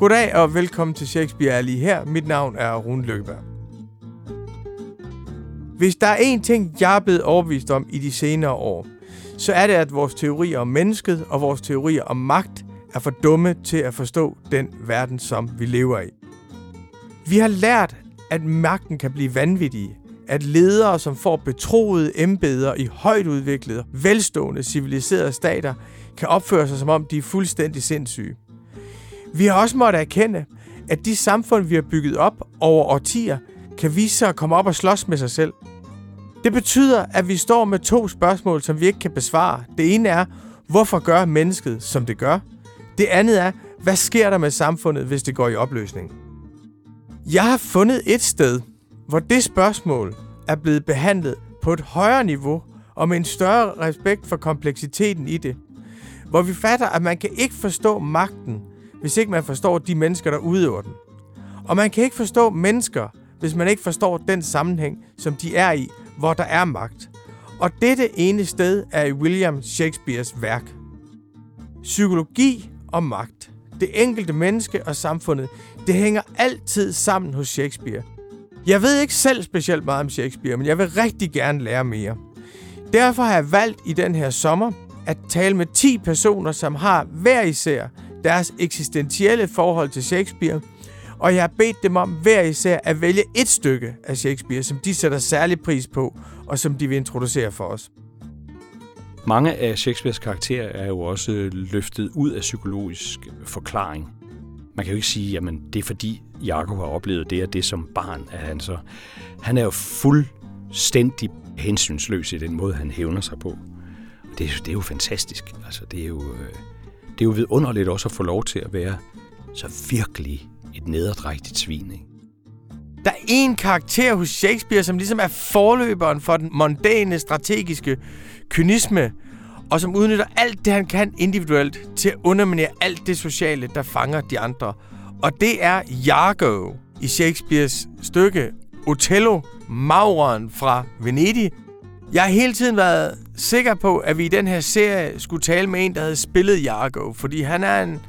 Goddag og velkommen til Shakespeare er lige her. Mit navn er Rune Lykkeberg. Hvis der er én ting, jeg er blevet overbevist om i de senere år, så er det, at vores teorier om mennesket og vores teorier om magt er for dumme til at forstå den verden, som vi lever i. Vi har lært, at magten kan blive vanvittig, at ledere, som får betroede embeder i højt udviklede, velstående, civiliserede stater, kan opføre sig som om de er fuldstændig sindssyge. Vi har også måttet erkende, at de samfund, vi har bygget op over årtier, kan vise sig at komme op og slås med sig selv. Det betyder, at vi står med to spørgsmål, som vi ikke kan besvare. Det ene er, hvorfor gør mennesket, som det gør? Det andet er, hvad sker der med samfundet, hvis det går i opløsning? Jeg har fundet et sted, hvor det spørgsmål er blevet behandlet på et højere niveau og med en større respekt for kompleksiteten i det. Hvor vi fatter, at man kan ikke forstå magten, hvis ikke man forstår de mennesker, der udøver den. Og man kan ikke forstå mennesker, hvis man ikke forstår den sammenhæng, som de er i, hvor der er magt. Og dette ene sted er i William Shakespeares værk. Psykologi og magt. Det enkelte menneske og samfundet, det hænger altid sammen hos Shakespeare. Jeg ved ikke selv specielt meget om Shakespeare, men jeg vil rigtig gerne lære mere. Derfor har jeg valgt i den her sommer at tale med 10 personer, som har hver især deres eksistentielle forhold til Shakespeare, og jeg har bedt dem om hver især at vælge et stykke af Shakespeare, som de sætter særlig pris på, og som de vil introducere for os. Mange af Shakespeares karakterer er jo også løftet ud af psykologisk forklaring. Man kan jo ikke sige, at det er fordi Jakob har oplevet det og det som barn, at han så... Han er jo fuldstændig hensynsløs i den måde, han hævner sig på. Det, det er jo fantastisk. Altså, det er jo, øh, det er jo vidunderligt også at få lov til at være så virkelig et nederdrægtigt svin, ikke? Der er en karakter hos Shakespeare, som ligesom er forløberen for den mondane strategiske kynisme, og som udnytter alt det, han kan individuelt til at underminere alt det sociale, der fanger de andre. Og det er Iago i Shakespeares stykke Othello, Mauren fra Venedig. Jeg har hele tiden været sikker på, at vi i den her serie skulle tale med en, der havde spillet Jargo, fordi han er en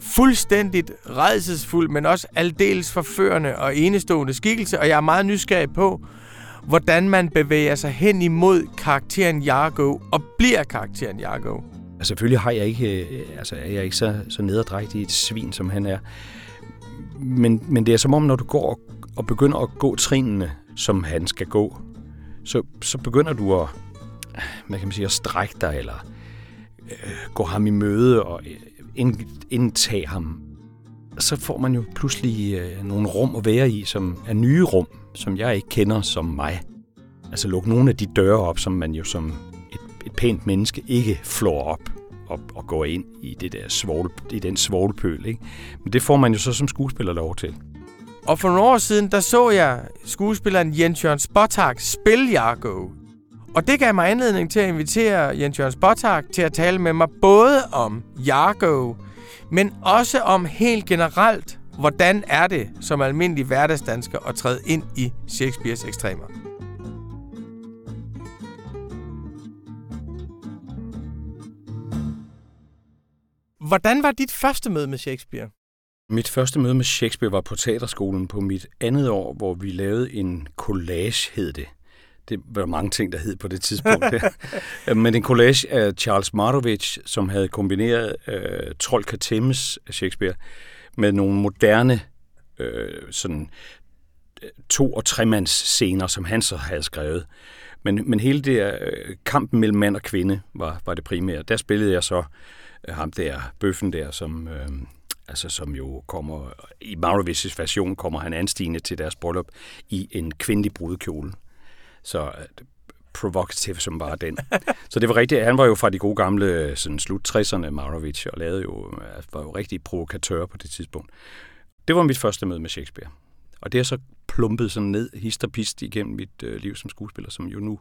fuldstændigt redselsfuld, men også aldeles forførende og enestående skikkelse, og jeg er meget nysgerrig på, hvordan man bevæger sig hen imod karakteren Jargo og bliver karakteren Jargo. Altså, selvfølgelig har jeg ikke, øh, altså, er jeg ikke så, så nederdrægtig et svin, som han er. Men, men det er som om, når du går og begynder at gå trinene, som han skal gå, så, så begynder du at, hvad kan man sige, at strække dig, eller øh, gå ham i møde og øh, ind, indtage ham. Så får man jo pludselig øh, nogle rum at være i, som er nye rum, som jeg ikke kender som mig. Altså lukke nogle af de døre op, som man jo som et, et pænt menneske ikke flår op og, og går ind i, det der svogl, i den svovlpøl. Ikke? Men det får man jo så som skuespiller lov til. Og for nogle år siden, der så jeg skuespilleren Jens Jørgen Spottak spille Jargo. Og det gav mig anledning til at invitere Jens Jørgen Spottak til at tale med mig både om Jargo, men også om helt generelt, hvordan er det som almindelig hverdagsdansker at træde ind i Shakespeares ekstremer. Hvordan var dit første møde med Shakespeare? Mit første møde med Shakespeare var på teaterskolen på mit andet år, hvor vi lavede en collage, hed det. Det var mange ting, der hed på det tidspunkt. Men en collage af Charles Martovich, som havde kombineret øh, Trold Katemes af Shakespeare med nogle moderne øh, sådan to- og tremands scener, som han så havde skrevet. Men, men hele det øh, kampen mellem mand og kvinde var, var det primære. Der spillede jeg så øh, ham der, bøffen der, som, øh, altså, som jo kommer, i Maurovics version kommer han anstigende til deres bryllup i en kvindelig brudekjole. Så øh, provocative som bare den. Så det var rigtigt. Han var jo fra de gode gamle sådan slut 60'erne, Maurovic, og lavede jo, øh, var jo rigtig provokatør på det tidspunkt. Det var mit første møde med Shakespeare. Og det er så plumpet sådan ned, hist og pist igennem mit øh, liv som skuespiller, som jo nu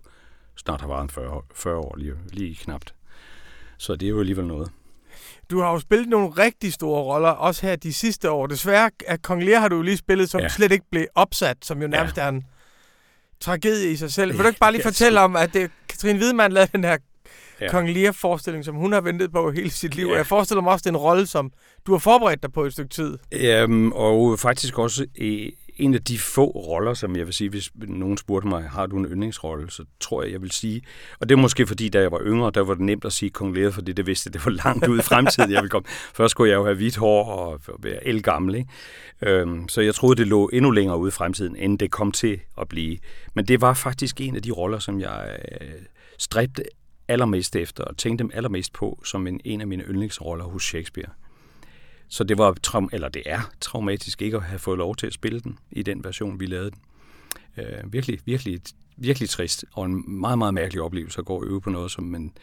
snart har varet 40, 40 år, lige, lige knapt. Så det er jo alligevel noget. Du har jo spillet nogle rigtig store roller, også her de sidste år. Desværre, at Kong Lear har du jo lige spillet, som ja. slet ikke blev opsat, som jo nærmest ja. er en tragedie i sig selv. Vil du ikke bare lige fortælle om, at det, Katrine Hvidemann lavede den her ja. Kong Lear-forestilling, som hun har ventet på hele sit liv. Ja. Jeg forestiller mig også, det er en rolle, som du har forberedt dig på et stykke tid. Jamen, og faktisk også en af de få roller, som jeg vil sige, hvis nogen spurgte mig, har du en yndlingsrolle, så tror jeg, jeg vil sige, og det er måske fordi, da jeg var yngre, der var det nemt at sige Kong Lear, fordi det vidste, det var langt ud i fremtiden, jeg ville komme. Først skulle jeg jo have hvidt hår og være elgammel, ikke? Øhm, så jeg troede, det lå endnu længere ude i fremtiden, end det kom til at blive. Men det var faktisk en af de roller, som jeg øh, stræbte allermest efter, og tænkte dem allermest på som en, en af mine yndlingsroller hos Shakespeare. Så det var traum eller det er traumatisk ikke at have fået lov til at spille den i den version, vi lavede den. Øh, virkelig, virkelig, virkelig trist, og en meget, meget mærkelig oplevelse at gå og øve på noget, som man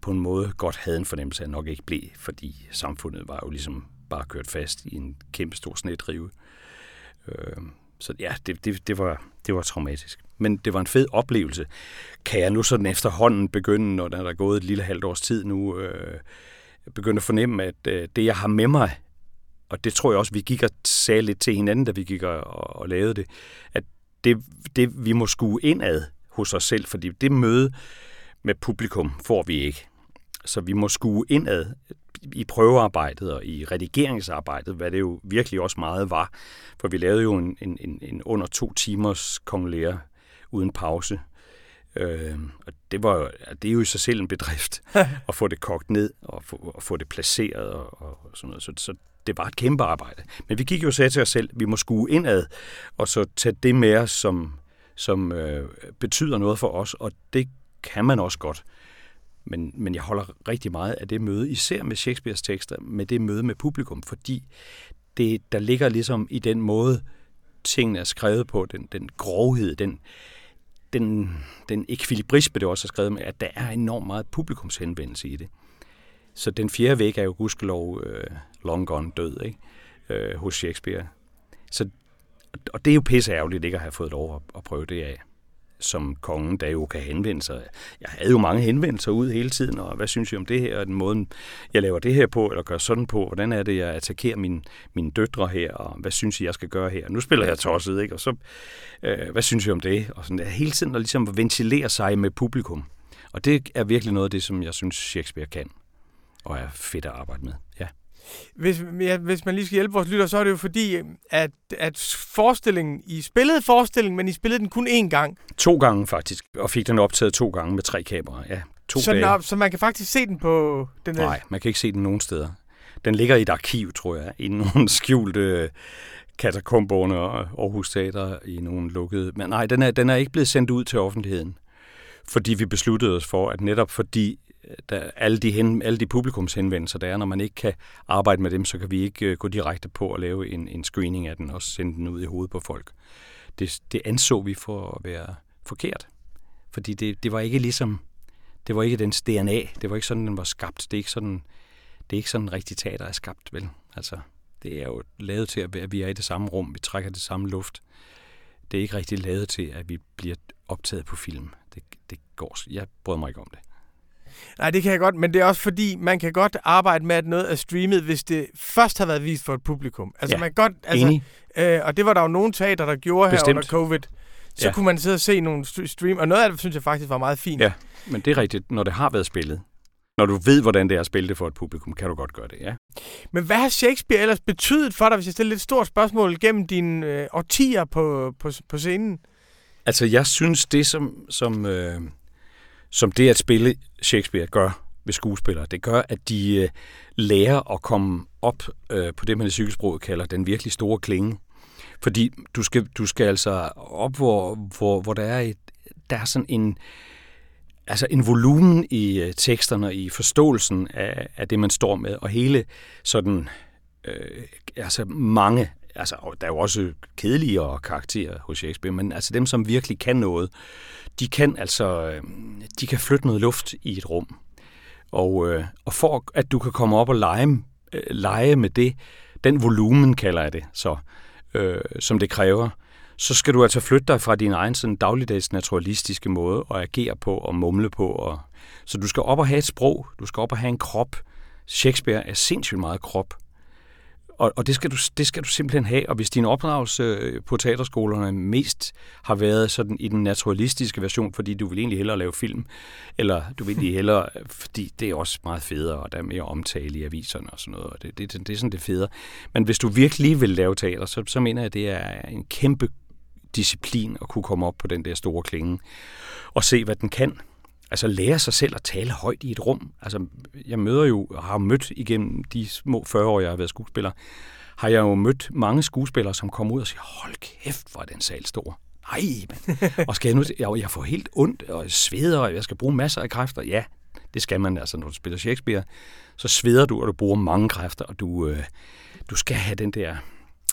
på en måde godt havde en fornemmelse af nok ikke blev, fordi samfundet var jo ligesom bare kørt fast i en kæmpe stor snedrive. Øh, så ja, det, det, det, var, det var traumatisk. Men det var en fed oplevelse. Kan jeg nu sådan efterhånden begynde, når der er gået et lille halvt års tid nu, øh, begynde at fornemme, at øh, det, jeg har med mig og det tror jeg også, vi gik og sagde lidt til hinanden, da vi gik og, og lavede det, at det, det, vi må skue indad hos os selv, fordi det møde med publikum får vi ikke. Så vi må skue indad i prøvearbejdet og i redigeringsarbejdet, hvad det jo virkelig også meget var. For vi lavede jo en, en, en under to timers konglære uden pause. Øh, og det, var, det er jo i sig selv en bedrift at få det kogt ned og få, og få det placeret og, og sådan noget. Så, så det var et kæmpe arbejde. Men vi gik jo og sagde til os selv, at vi må skue indad, og så tage det med os, som, som øh, betyder noget for os, og det kan man også godt. Men, men jeg holder rigtig meget af det møde, især med Shakespeares tekster, med det møde med publikum, fordi det, der ligger ligesom i den måde, tingene er skrevet på, den, den grovhed, den, den, den ekvilibrisme, det også er skrevet med, at der er enormt meget publikumshenvendelse i det. Så den fjerde væg er jo gudskelov øh, long gone død ikke? Øh, hos Shakespeare. Så, og det er jo pisse ærgerligt ikke at have fået lov at, at prøve det af som kongen, der jo kan henvende sig. Jeg havde jo mange henvendelser ud hele tiden, og hvad synes jeg om det her, og den måde, jeg laver det her på, eller gør sådan på, hvordan er det, jeg attackerer min, mine døtre her, og hvad synes jeg, jeg skal gøre her. Nu spiller jeg tosset, ikke? og så, øh, hvad synes jeg om det? Og sådan der, hele tiden at ligesom ventilere sig med publikum. Og det er virkelig noget af det, som jeg synes, Shakespeare kan og er fedt at arbejde med. Ja. Hvis, ja, hvis man lige skal hjælpe vores lytter, så er det jo fordi, at, at forestillingen, I spillede forestillingen, men I spillede den kun én gang. To gange faktisk, og fik den optaget to gange med tre kameraer. Ja, to så, dage. så man kan faktisk se den på den der... Nej, man kan ikke se den nogen steder. Den ligger i et arkiv, tror jeg, i nogle skjulte katakomberne og Aarhus Teater i nogle lukkede... Men nej, den er, den er ikke blevet sendt ud til offentligheden. Fordi vi besluttede os for, at netop fordi der, alle, de hen, alle de publikumshenvendelser, der er, når man ikke kan arbejde med dem, så kan vi ikke øh, gå direkte på at lave en, en screening af den og sende den ud i hovedet på folk. Det, det anså vi for at være forkert. Fordi det, det var ikke ligesom, det var ikke dens DNA. Det var ikke sådan, den var skabt. Det er ikke sådan, det er ikke sådan rigtig teater er skabt, vel? Altså, det er jo lavet til, at vi er i det samme rum, vi trækker det samme luft. Det er ikke rigtig lavet til, at vi bliver optaget på film. Det, det går, jeg bryder mig ikke om det. Nej, det kan jeg godt, men det er også fordi, man kan godt arbejde med, at noget er streamet, hvis det først har været vist for et publikum. Altså, ja, man kan godt, altså, enig. Øh, og det var der jo nogle teater, der gjorde Bestemt. her under covid. Så ja. kunne man sidde og se nogle stream, og noget af det synes jeg faktisk var meget fint. Ja, men det er rigtigt, når det har været spillet. Når du ved, hvordan det er at spille det for et publikum, kan du godt gøre det, ja. Men hvad har Shakespeare ellers betydet for dig, hvis jeg stiller et stort spørgsmål gennem dine øh, årtier på, på, på scenen? Altså, jeg synes, det som, som øh, som det at spille Shakespeare gør ved skuespillere. Det gør, at de øh, lærer at komme op øh, på det, man i cykelsproget kalder den virkelig store klinge. Fordi du skal, du skal altså op, hvor, hvor, hvor der er et, der er sådan en, altså en volumen i øh, teksterne, i forståelsen af, af det, man står med, og hele sådan, øh, altså mange, altså der er jo også kedeligere karakterer hos Shakespeare, men altså dem, som virkelig kan noget, de kan altså øh, de kan flytte noget luft i et rum. Og, øh, og for at du kan komme op og lege, øh, lege med det, den volumen kalder jeg det så, øh, som det kræver, så skal du altså flytte dig fra din egen sådan dagligdags naturalistiske måde at agere på og mumle på. Og, så du skal op og have et sprog, du skal op og have en krop. Shakespeare er sindssygt meget krop. Og, og det, skal du, det skal du simpelthen have. Og hvis din opdragelse øh, på teaterskolerne mest har været sådan i den naturalistiske version, fordi du vil egentlig hellere lave film, eller du vil egentlig hellere, fordi det er også meget federe, og der er mere omtale i aviserne og sådan noget, og det, det, det er sådan det federe. Men hvis du virkelig vil lave teater, så, så mener jeg, at det er en kæmpe disciplin at kunne komme op på den der store klinge og se, hvad den kan. Altså lære sig selv at tale højt i et rum. Altså, jeg møder jo, har mødt igennem de små 40 år, jeg har været skuespiller, har jeg jo mødt mange skuespillere, som kommer ud og siger, hold kæft, hvor er den sal stor. Nej, men, og skal jeg nu, jeg, jeg får helt ondt, og jeg sveder, og jeg skal bruge masser af kræfter. Ja, det skal man altså, når du spiller Shakespeare. Så sveder du, og du bruger mange kræfter, og du, øh, du skal have den der...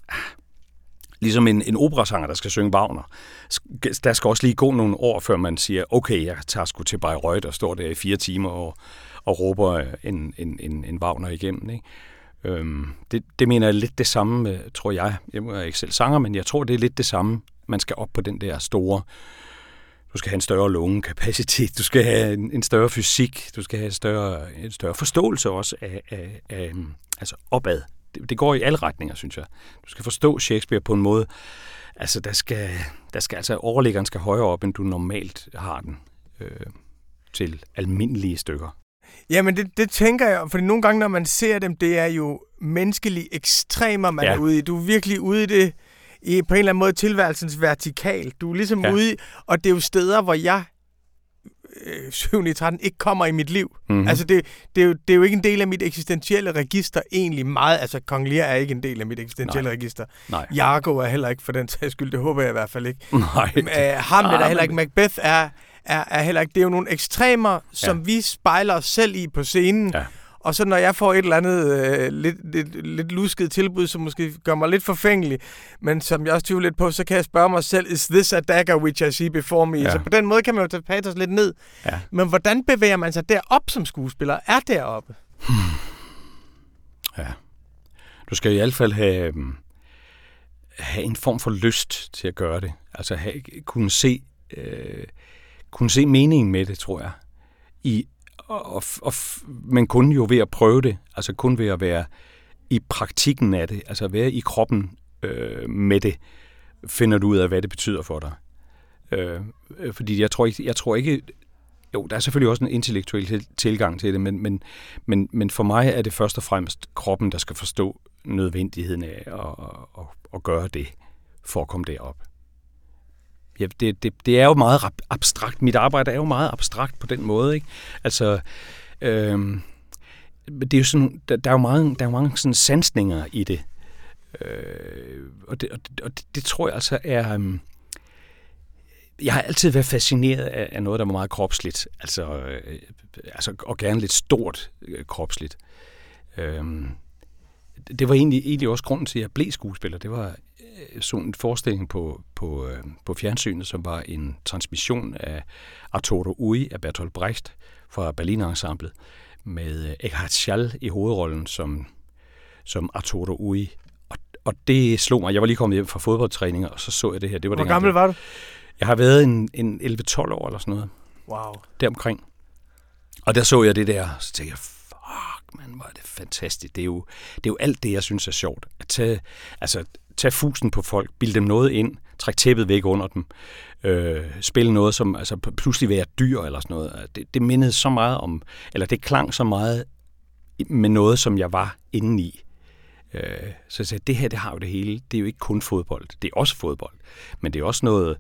Ah, Ligesom en, en operasanger, der skal synge Wagner. Der skal også lige gå nogle år, før man siger, okay, jeg tager sgu til Bayreuth og står der i fire timer og, og råber en, en, en, en Wagner igennem. Ikke? Øhm, det, det mener jeg lidt det samme, tror jeg. Jeg er ikke selv sanger, men jeg tror, det er lidt det samme. Man skal op på den der store... Du skal have en større lungekapacitet, du skal have en, en større fysik, du skal have en større, en større forståelse også af, af, af altså opad det, det går i alle retninger, synes jeg. Du skal forstå Shakespeare på en måde, altså der skal, der skal altså overliggeren skal højere op, end du normalt har den øh, til almindelige stykker. Jamen, det, det tænker jeg, for nogle gange, når man ser dem, det er jo menneskelige ekstremer, man ja. er ude i. Du er virkelig ude i det, i på en eller anden måde tilværelsens vertikal. Du er ligesom ja. ude i, og det er jo steder, hvor jeg øh, 7. i 13 ikke kommer i mit liv. Mm-hmm. Altså, det, det, er jo, det er jo ikke en del af mit eksistentielle register egentlig meget. Altså, Kong Lear er ikke en del af mit eksistentielle Nej. register. Nej. Jargo er heller ikke for den sags skyld. Det håber jeg i hvert fald ikke. Nej. Det, uh, Hamlet er heller ikke. Macbeth er, er, er heller ikke. Det er jo nogle ekstremer, som ja. vi spejler os selv i på scenen. Ja. Og så når jeg får et eller andet øh, lidt, lidt, lidt lusket tilbud, som måske gør mig lidt forfængelig, men som jeg også tvivler lidt på, så kan jeg spørge mig selv, is this a dagger which I see before me? Ja. Så på den måde kan man jo tage patos lidt ned. Ja. Men hvordan bevæger man sig derop som skuespiller? Er deroppe? Hmm. Ja. Du skal i hvert fald have, øhm, have en form for lyst til at gøre det. Altså have, kunne se øh, kunne se meningen med det, tror jeg. I og, og, men kun jo ved at prøve det, altså kun ved at være i praktikken af det, altså være i kroppen øh, med det, finder du ud af, hvad det betyder for dig. Øh, øh fordi jeg tror ikke, jeg tror ikke, jo, der er selvfølgelig også en intellektuel tilgang til det, men, men, men, men for mig er det først og fremmest kroppen, der skal forstå nødvendigheden af at, at, at gøre det, for at komme derop ja, det, det, det er jo meget abstrakt. Mit arbejde er jo meget abstrakt på den måde. Ikke? Altså, øh, det er jo sådan, der, der er jo mange, der er mange sådan sansninger i det. Øh, og, det, og, det, og det, det tror jeg altså er... Øh, jeg har altid været fascineret af, af noget, der var meget kropsligt. Altså, øh, altså og gerne lidt stort øh, kropsligt. Øh, det var egentlig, egentlig også grunden til, at jeg blev skuespiller. Det var så en forestilling på, på, øh, på fjernsynet, som var en transmission af Arturo Ui af Bertolt Brecht fra Berlin Ensemblet, med øh, Eckhard Schall i hovedrollen som, som Arturo Ui. Og, og det slog mig. Jeg var lige kommet hjem fra fodboldtræninger, og så så jeg det her. Det var Hvor gammel var du? Jeg har været en, en 11-12 år eller sådan noget. Wow. Deromkring. Og der så jeg det der, så tænkte jeg, man, hvor er det fantastisk. Det er jo, det er jo alt det, jeg synes er sjovt. At tage, altså, tage fusen på folk, bilde dem noget ind, trække tæppet væk under dem, øh, spille noget, som altså, pludselig være dyr eller sådan noget. Det, det mindede så meget om, eller det klang så meget med noget, som jeg var inde i. Øh, så jeg sagde, det her, det har jo det hele. Det er jo ikke kun fodbold. Det er også fodbold. Men det er også noget,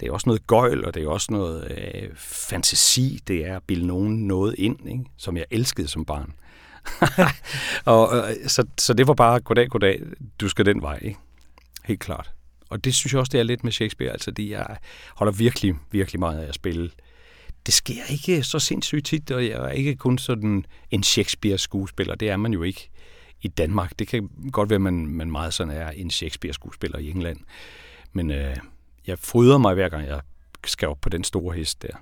det er også noget gøjl, og det er også noget øh, fantasi. Det er at bilde nogen noget ind, ikke? som jeg elskede som barn. og, øh, så, så det var bare, goddag, goddag, du skal den vej. Ikke? helt klart. Og det synes jeg også, det er lidt med Shakespeare. Altså, det, jeg holder virkelig, virkelig meget af at spille. Det sker ikke så sindssygt tit, og jeg er ikke kun sådan en Shakespeare-skuespiller. Det er man jo ikke i Danmark. Det kan godt være, at man, man meget sådan er en Shakespeare-skuespiller i England. Men øh, jeg fryder mig hver gang, jeg skal op på den store hest der.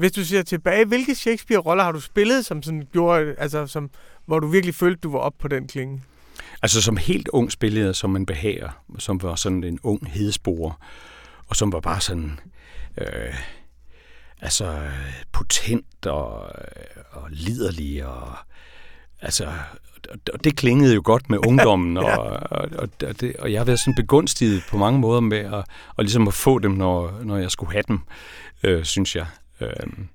Hvis du ser tilbage, hvilke Shakespeare-roller har du spillet, som sådan gjorde, altså, som, hvor du virkelig følte, du var op på den klinge? Altså som helt ung spillede som en behager, som var sådan en ung hedespore, og som var bare sådan, øh, altså potent og, og liderlig og altså, og det klingede jo godt med ungdommen, og, og, og, og, det, og jeg har været sådan begunstiget på mange måder med at, og ligesom at få dem, når, når jeg skulle have dem, øh, synes jeg. Øhm,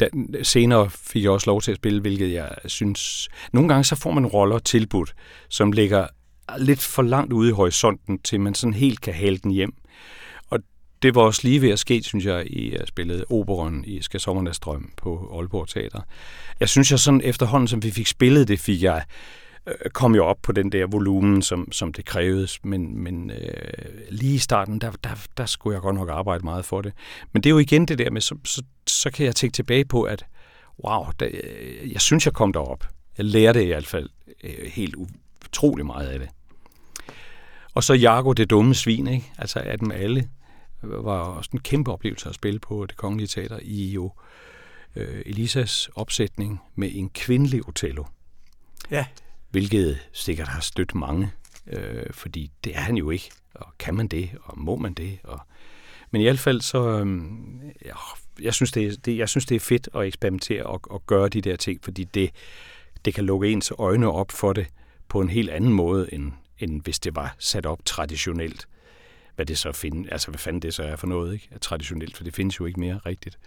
da, senere fik jeg også lov til at spille, hvilket jeg synes... Nogle gange så får man roller tilbudt, som ligger lidt for langt ude i horisonten, til man sådan helt kan hale den hjem. Og det var også lige ved at ske, synes jeg, i at spille Operon i Skal Sommernes Drøm på Aalborg Teater. Jeg synes, jeg sådan efterhånden, som vi fik spillet det, fik jeg Øh, kom jo op på den der volumen, som, som det krævedes, men, men øh, lige i starten, der, der, der skulle jeg godt nok arbejde meget for det. Men det er jo igen det der med, så, så, så kan jeg tænke tilbage på, at wow, der, øh, jeg synes, jeg kom derop. Jeg lærte i hvert fald øh, helt utrolig meget af det. Og så Jago, det dumme svin, ikke? altså af dem alle, øh, var også en kæmpe oplevelse at spille på det kongelige teater i jo øh, Elisas opsætning med en kvindelig Otello. Ja. Hvilket sikkert har stødt mange, øh, fordi det er han jo ikke. Og kan man det, og må man det? Og... Men i hvert fald så, øh, ja, jeg, synes, det er, det, jeg synes, det er fedt at eksperimentere og, og gøre de der ting, fordi det, det kan lukke ens øjne op for det på en helt anden måde, end, end hvis det var sat op traditionelt. Hvad det så find, altså hvad fanden det så er for noget, ikke? Traditionelt, for det findes jo ikke mere rigtigt.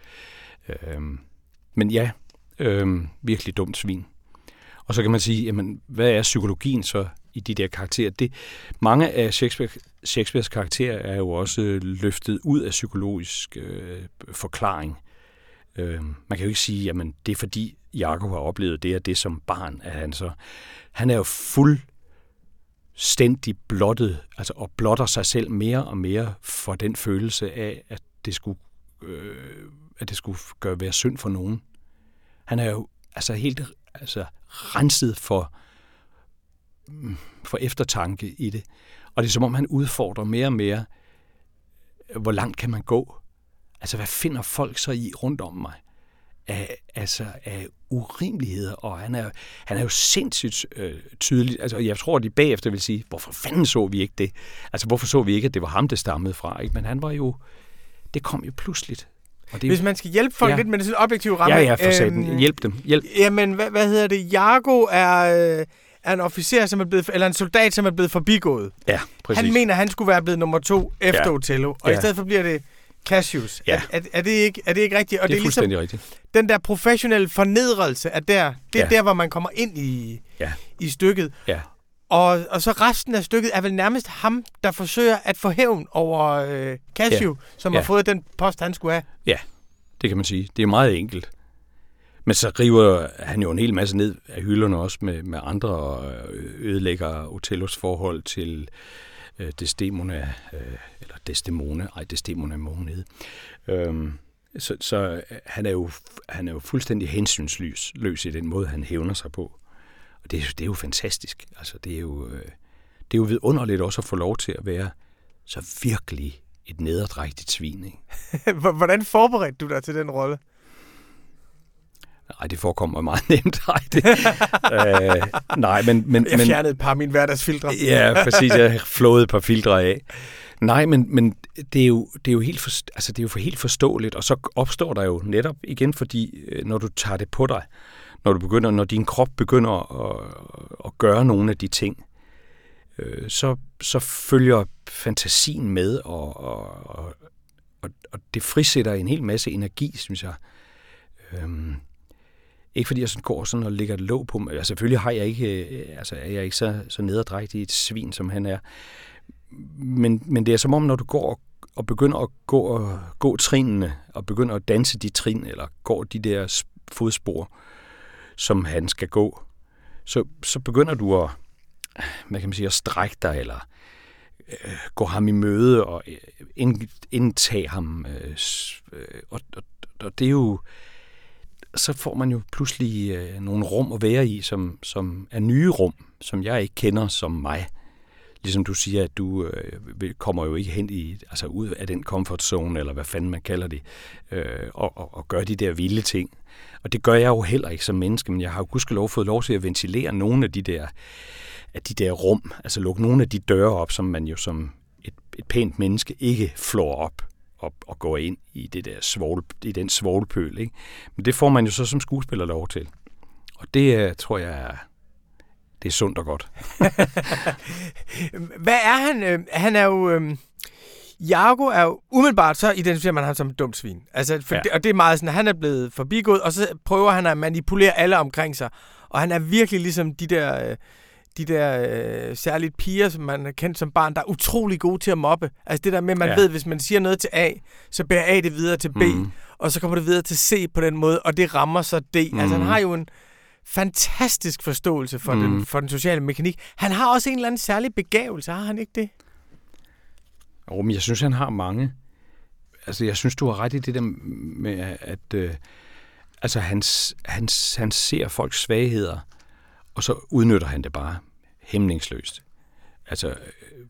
Øhm, men ja, øhm, virkelig dumt svin. Og så kan man sige, jamen, hvad er psykologien så i de der karakterer? Det, mange af Shakespeare, Shakespeares karakterer er jo også løftet ud af psykologisk øh, forklaring. Øh, man kan jo ikke sige, jamen det er fordi Jakob har oplevet det og det som barn, at han så... Han er jo fuld stændig blottet, altså og blotter sig selv mere og mere for den følelse af, at det skulle, øh, at det skulle gøre være synd for nogen. Han er jo altså helt altså, renset for, for eftertanke i det. Og det er som om, han udfordrer mere og mere, hvor langt kan man gå? Altså, hvad finder folk så i rundt om mig? Af, altså, af urimeligheder, og han er, han er jo sindssygt øh, tydelig. Altså, jeg tror, at de bagefter vil sige, hvorfor fanden så vi ikke det? Altså, hvorfor så vi ikke, at det var ham, det stammede fra? Ikke? Men han var jo, det kom jo pludseligt. Og det, Hvis man skal hjælpe folk ja. lidt med sådan en objektiv ramme. Ja, ja, for satan. Øhm, Hjælp dem. Hjælp. Jamen, hvad, hvad hedder det? Jago er, øh, er en officer, som er blevet, eller en soldat, som er blevet forbigået. Ja, præcis. Han mener, han skulle være blevet nummer to efter ja. Otello, og ja. i stedet for bliver det Cassius. Ja. Er, er, er, det ikke, er det ikke rigtigt? Og det er, det er fuldstændig ligesom, rigtigt. Den der professionelle fornedrelse er der. Det er ja. der, hvor man kommer ind i, ja. i stykket. Ja. Og, og så resten af stykket er vel nærmest ham, der forsøger at få hævn over øh, Cassio, ja. som ja. har fået den post, han skulle have. Ja, det kan man sige. Det er meget enkelt. Men så river han jo en hel masse ned af hylderne også med, med andre og ødelægger Othellos forhold til øh, Desdemona, øh, eller Desdemona, ej Desdemona hedde. Øhm, så, så han, er jo, han er jo fuldstændig hensynsløs løs i den måde, han hævner sig på. Det, det er jo fantastisk. Altså, det er jo, øh, det er jo vidunderligt også at få lov til at være så virkelig et nederdrægtigt svin. Ikke? Hvordan forberedte du dig til den rolle? Nej, det forekommer meget nemt. Nej, det, øh, nej men, men... Jeg fjernede et par af mine hverdagsfiltre. ja, præcis. Jeg flåede et par filtre af. Nej, men, men det, er jo, det, er jo helt for, altså det er jo for helt forståeligt, og så opstår der jo netop igen, fordi øh, når du tager det på dig, når du begynder, når din krop begynder at, at gøre nogle af de ting, øh, så, så følger fantasien med, og, og, og, og det frisætter en hel masse energi, synes jeg. Øhm, ikke fordi jeg sådan går sådan og lægger et låg på mig. Altså, selvfølgelig har jeg ikke, øh, altså, er jeg ikke så, så nederdrægtig et svin, som han er. Men, men det er som om, når du går og, og begynder at gå, og, gå trinene, og begynder at danse de trin, eller går de der fodspor, som han skal gå, så, så begynder du at, hvad kan man sige, at strække dig, eller øh, gå ham i møde og øh, ind, indtage ham. Øh, øh, og, og, og det er jo, så får man jo pludselig øh, nogle rum at være i, som, som er nye rum, som jeg ikke kender som mig. Ligesom du siger, at du øh, kommer jo ikke hen i, altså ud af den comfort zone, eller hvad fanden man kalder det, øh, og, og, og gør de der vilde ting. Og det gør jeg jo heller ikke som menneske, men jeg har jo gudskelov fået lov til at ventilere nogle af de der, af de der rum, altså lukke nogle af de døre op, som man jo som et, et pænt menneske ikke flår op og, og går ind i, det der svogl, i den svoglpøl. Ikke? Men det får man jo så som skuespiller lov til. Og det øh, tror jeg er, det er sundt og godt. Hvad er han? Øh, han er jo... Øh, Jago er jo umiddelbart, så identificerer man ham som et dumt svin. Altså, for Ja. det, og det er meget sådan, at han er blevet forbigået, og så prøver han at manipulere alle omkring sig. Og han er virkelig ligesom de der... Øh, de der øh, særligt piger, som man har kendt som barn, der er utrolig gode til at mobbe. Altså det der med, at man ja. Ved, hvis man siger noget til A, så bærer A det videre til B, mm. Og så kommer det videre til C på den måde, og det rammer så D. Mm. Altså han Mhm. har jo en fantastisk forståelse for, mm. den, for den sociale mekanik. Han har også en eller anden særlig begævelse, har han ikke det? Jo, men jeg synes, han har mange. Altså, jeg synes, du har ret i det der med, at øh, altså, han, han, han ser folks svagheder, og så udnytter han det bare hæmningsløst. Altså, øh,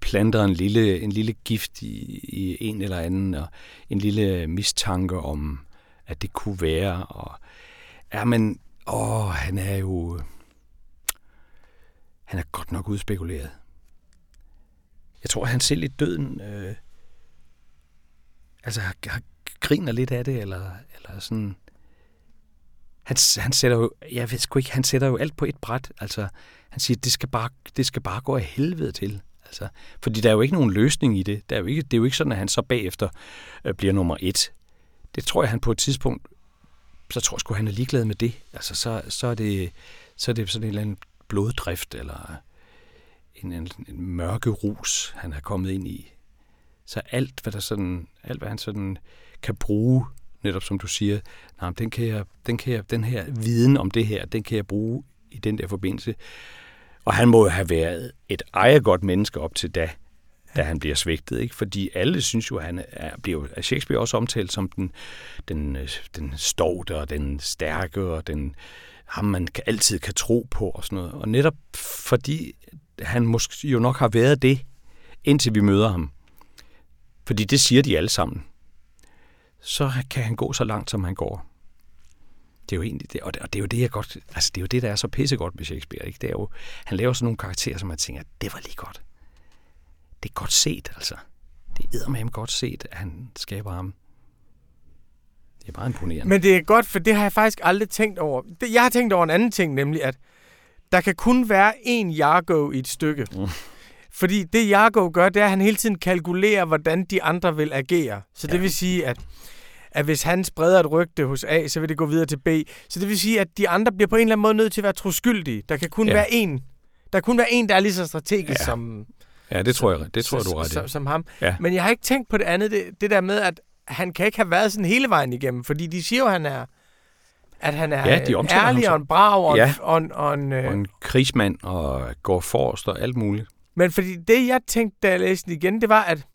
planter en lille, en lille gift i, i en eller anden, og en lille mistanke om, at det kunne være. Og, ja, men åh, han er jo... Han er godt nok udspekuleret. Jeg tror, han selv i døden... Øh, altså, har, har, griner lidt af det, eller, eller sådan... Han, han sætter jo... Jeg ved sgu ikke, han sætter jo alt på et bræt. Altså, han siger, det skal bare, det skal bare gå af helvede til. Altså, fordi der er jo ikke nogen løsning i det. Der er jo ikke, det er jo ikke sådan, at han så bagefter øh, bliver nummer et. Det tror jeg, han på et tidspunkt... Så tror jeg sgu, han er ligeglad med det. Altså, så, så, er det, så er det sådan en eller anden bloddrift, eller en, en, en mørke rus, han er kommet ind i. Så alt, hvad der sådan, alt, hvad han sådan kan bruge, netop som du siger, nej, den, kan jeg, den, kan jeg, den her viden om det her, den kan jeg bruge i den der forbindelse. Og han må jo have været et ejergodt menneske op til da, da han bliver svigtet, ikke? Fordi alle synes jo, at han er, bliver af Shakespeare også omtalt som den, den, øh, den stolte og den stærke og den, ham man kan, altid kan tro på og sådan noget. Og netop fordi han måske jo nok har været det, indtil vi møder ham. Fordi det siger de alle sammen. Så kan han gå så langt, som han går. Det er jo egentlig det, og det, og det er jo det, jeg godt, altså det er jo det, der er så pissegodt med Shakespeare, ikke? Det er jo, han laver sådan nogle karakterer, som man tænker, det var lige godt. Det er godt set, altså. Det er eddermame godt set, at han skaber ham. Det er meget imponerende. Men det er godt, for det har jeg faktisk aldrig tænkt over. Det, jeg har tænkt over en anden ting, nemlig at der kan kun være én Jargo i et stykke. Mm. Fordi det Jargo gør, det er, at han hele tiden kalkulerer, hvordan de andre vil agere. Så det Ja. vil sige, at, at hvis han spreder et rygte hos A, så vil det gå videre til B. Så det vil sige, at de andre bliver på en eller anden måde nødt til at være troskyldige. Der kan kun Ja. være én. Der kan kun være en, der er lige så strategisk Ja. som, Ja, det tror jeg, det tror jeg, du er ret som, som ham. Ja. Men jeg har ikke tænkt på det andet, det, det der med, at han kan ikke have været sådan hele vejen igennem, fordi de siger jo, at han er, at han er Ja, de ærlig som- og en brav og, Ja. en, og, en, og en, øh, Og en krigsmand og går forrest og alt muligt. Men fordi det, jeg tænkte, da jeg læste den igen, det var, at,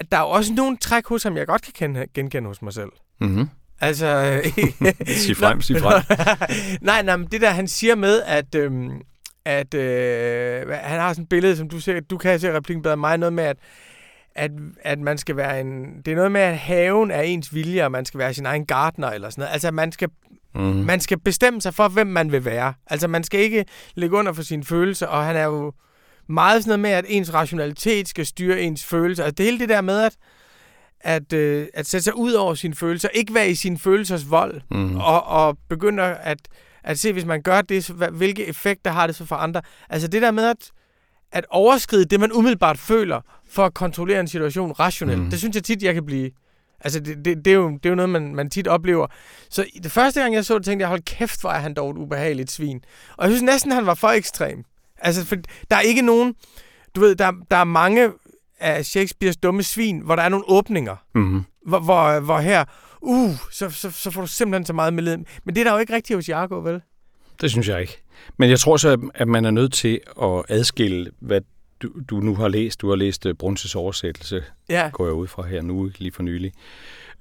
at der er jo også nogle træk hos ham, jeg godt kan kende, genkende hos mig selv. Mm-hmm. Altså... Sig frem, sig frem. nej, nej, men det der, han siger med, at... Øhm, at øh, han har sådan et billede, som du ser, du kan se replikken bedre end mig, noget med, at, at, at man skal være en... Det er noget med, at haven er ens vilje, og man skal være sin egen gartner, eller sådan noget. Altså, man skal Mm-hmm. man skal bestemme sig for, hvem man vil være. Altså, man skal ikke ligge under for sine følelser, og han er jo meget sådan noget med, at ens rationalitet skal styre ens følelser. Altså, det hele det der med, at, at, øh, at sætte sig ud over sine følelser, ikke være i sine følelsers vold, Mm-hmm. og, og begynde at, at se, hvis man gør det, så, hvilke effekter har det så for andre. Altså, det der med at, at overskride det, man umiddelbart føler, for at kontrollere en situation rationelt, Mhm. det synes jeg tit, jeg kan blive... Altså, det, det, det, er, jo, det er jo noget, man, man tit oplever. Så det første gang, jeg så det, tænkte jeg, hold kæft, hvor er han dog et ubehageligt svin. Og jeg synes næsten, han var for ekstrem. Altså, for der er ikke nogen... Du ved, der, der er mange af Shakespeares dumme svin, hvor der er nogle åbninger. Mm-hmm. Hvor, hvor, hvor her, uh, så, så, så får du simpelthen så meget med led. Men det er der jo ikke rigtigt hos Jargo, vel? Det synes jeg ikke. Men jeg tror så, at man er nødt til at adskille, hvad du, du nu har læst. Du har læst uh, Brunses oversættelse, Ja. går jeg ud fra her nu, lige for nylig.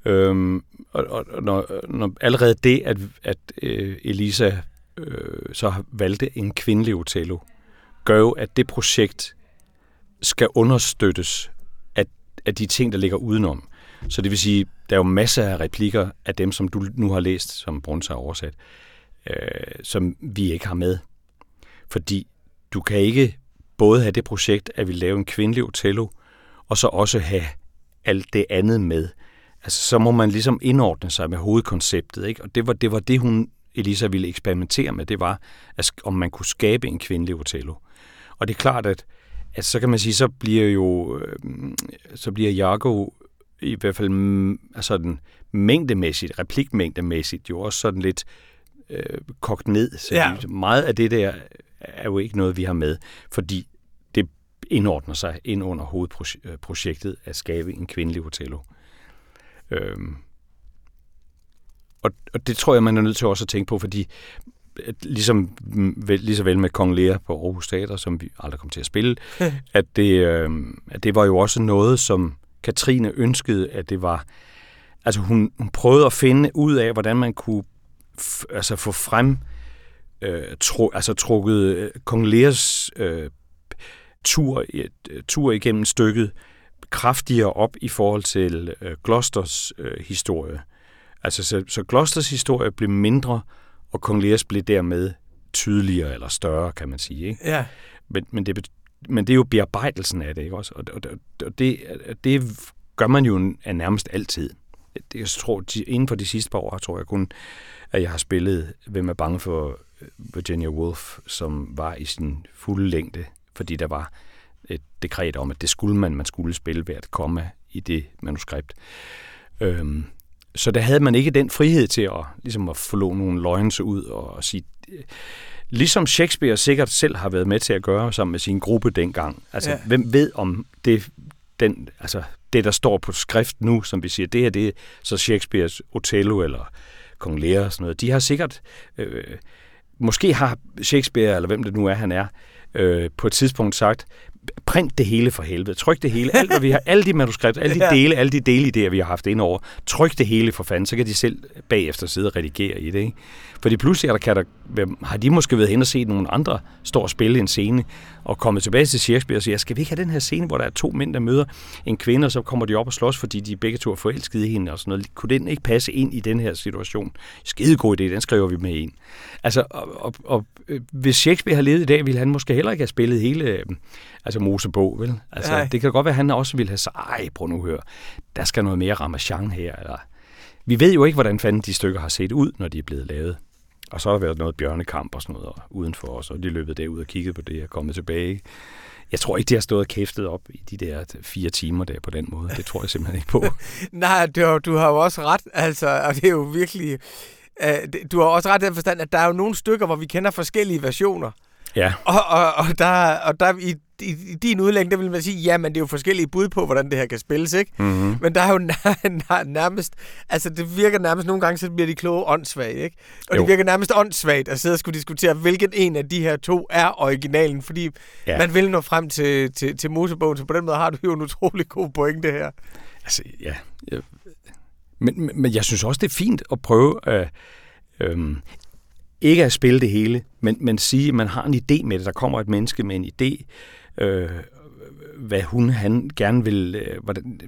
Øhm, og, og, når, når allerede det, at, at øh, Elisa øh, så har valgte en kvindelig Othello, gør jo, at det projekt skal understøttes af, af de ting, der ligger udenom. Så det vil sige, der er jo masser af replikker af dem, som du nu har læst, som Bruns har oversat, øh, som vi ikke har med. Fordi du kan ikke både have det projekt, at vi laver en kvindelig Otello, og så også have alt det andet med. Altså, så må man ligesom indordne sig med hovedkonceptet, ikke? Og det var det, var det hun, Elisa ville eksperimentere med, det var, at, om man kunne skabe en kvindelig Otello. Og det er klart, at, at så kan man sige, så bliver jo, øh, så bliver Jago i hvert fald mm, altså den mængdemæssigt, replikmængdemæssigt, jo også sådan lidt øh, kogt ned. Så Ja. meget af det der er jo ikke noget, vi har med, fordi det indordner sig ind under hovedprojektet at skabe en kvindelig Othello. Øhm. Og, og det tror jeg, man er nødt til også at tænke på, fordi ligesom mm, vel, lige så vel med Kong Lea på Aarhus Teater, som vi aldrig kom til at spille, at det, øh, at det var jo også noget, som Katrine ønskede, at det var... Altså hun, hun prøvede at finde ud af, hvordan man kunne f- altså få frem, øh, tro, altså trukket øh, Kong Leas øh, tur, øh, tur igennem stykket kraftigere op i forhold til øh, Gloucesters øh, historie. Altså, så, så Gloucesters historie blev mindre, og Kong Lears blev dermed tydeligere eller større, kan man sige. Ikke? Ja. Men, men, det, men det er jo bearbejdelsen af det, ikke også? Og, og, og det, det gør man jo nærmest altid. Det, jeg tror, inden for de sidste par år, tror jeg kun, at jeg har spillet Hvem er bange for øh, Virginia Woolf, som var i sin fulde længde, fordi der var et dekret om, at det skulle man, man skulle spille hvert komma i det manuskript. Øhm, så der havde man ikke den frihed til at, ligesom at få nogle løgns ud og, og sige, ligesom Shakespeare sikkert selv har været med til at gøre sammen med sin gruppe dengang. Altså, Ja. hvem ved om det, den, altså, det, der står på skrift nu, som vi siger, det her, det er så Shakespeares Othello eller Kong Lear og sådan noget. De har sikkert, øh, måske har Shakespeare, eller hvem det nu er, han er, øh, på et tidspunkt sagt, print det hele for helvede. Tryk det hele. Alt, hvad vi har, alle de manuskripter, alle de dele, alle de deleidéer, vi har haft ind over. Tryk det hele for fanden, så kan de selv bagefter sidde og redigere i det. Ikke? Fordi pludselig er der, kan der, har de måske været hen og set nogle andre stå og spille en scene, og kommet tilbage til Shakespeare og siger, skal vi ikke have den her scene, hvor der er to mænd, der møder en kvinde, og så kommer de op og slås, fordi de begge to er forelskede i hende og sådan noget. Kunne den ikke passe ind i den her situation? Skidegod idé, den skriver vi med ind. Altså, og, og, og øh, hvis Shakespeare har levet i dag, ville han måske heller ikke have spillet hele øh, altså Mosebog, vel? Altså, Nej. det kan godt være, at han også ville have sagt, ej, prøv nu at høre, der skal noget mere ramachan her. Eller, vi ved jo ikke, hvordan fanden de stykker har set ud, når de er blevet lavet. Og så har der været noget bjørnekamp og sådan noget udenfor os, og de løbet derud og kigget på det og kommet tilbage. Jeg tror ikke, de har stået og kæftet op i de der fire timer der på den måde. Det tror jeg simpelthen ikke på. Nej, du, har- du har jo også ret, altså, og det er jo virkelig... Uh, du har også ret i den forstand, at der er jo nogle stykker, hvor vi kender forskellige versioner. Ja, Og, og, og der, og der i, i, i din udlægning, der vil man sige, ja, men det er jo forskellige bud på, hvordan det her kan spilles, ikke? mm-hmm. Men der er jo nær, nær, nærmest, altså det virker nærmest nogle gange, så bliver de kloge åndssvage, ikke? Og Jo. det virker nærmest åndssvagt at sidde og skulle diskutere, hvilken en af de her to er originalen, fordi ja. Man vil nå frem til, til, til Mosebogen, så på den måde har du jo en utrolig god pointe her. Altså, ja. Men, men, jeg synes også, det er fint at prøve at øhm, ikke at spille det hele, men, men sige, at man har en idé med det. Der kommer et menneske med en idé, øh, hvad hun han gerne vil øh, hvordan,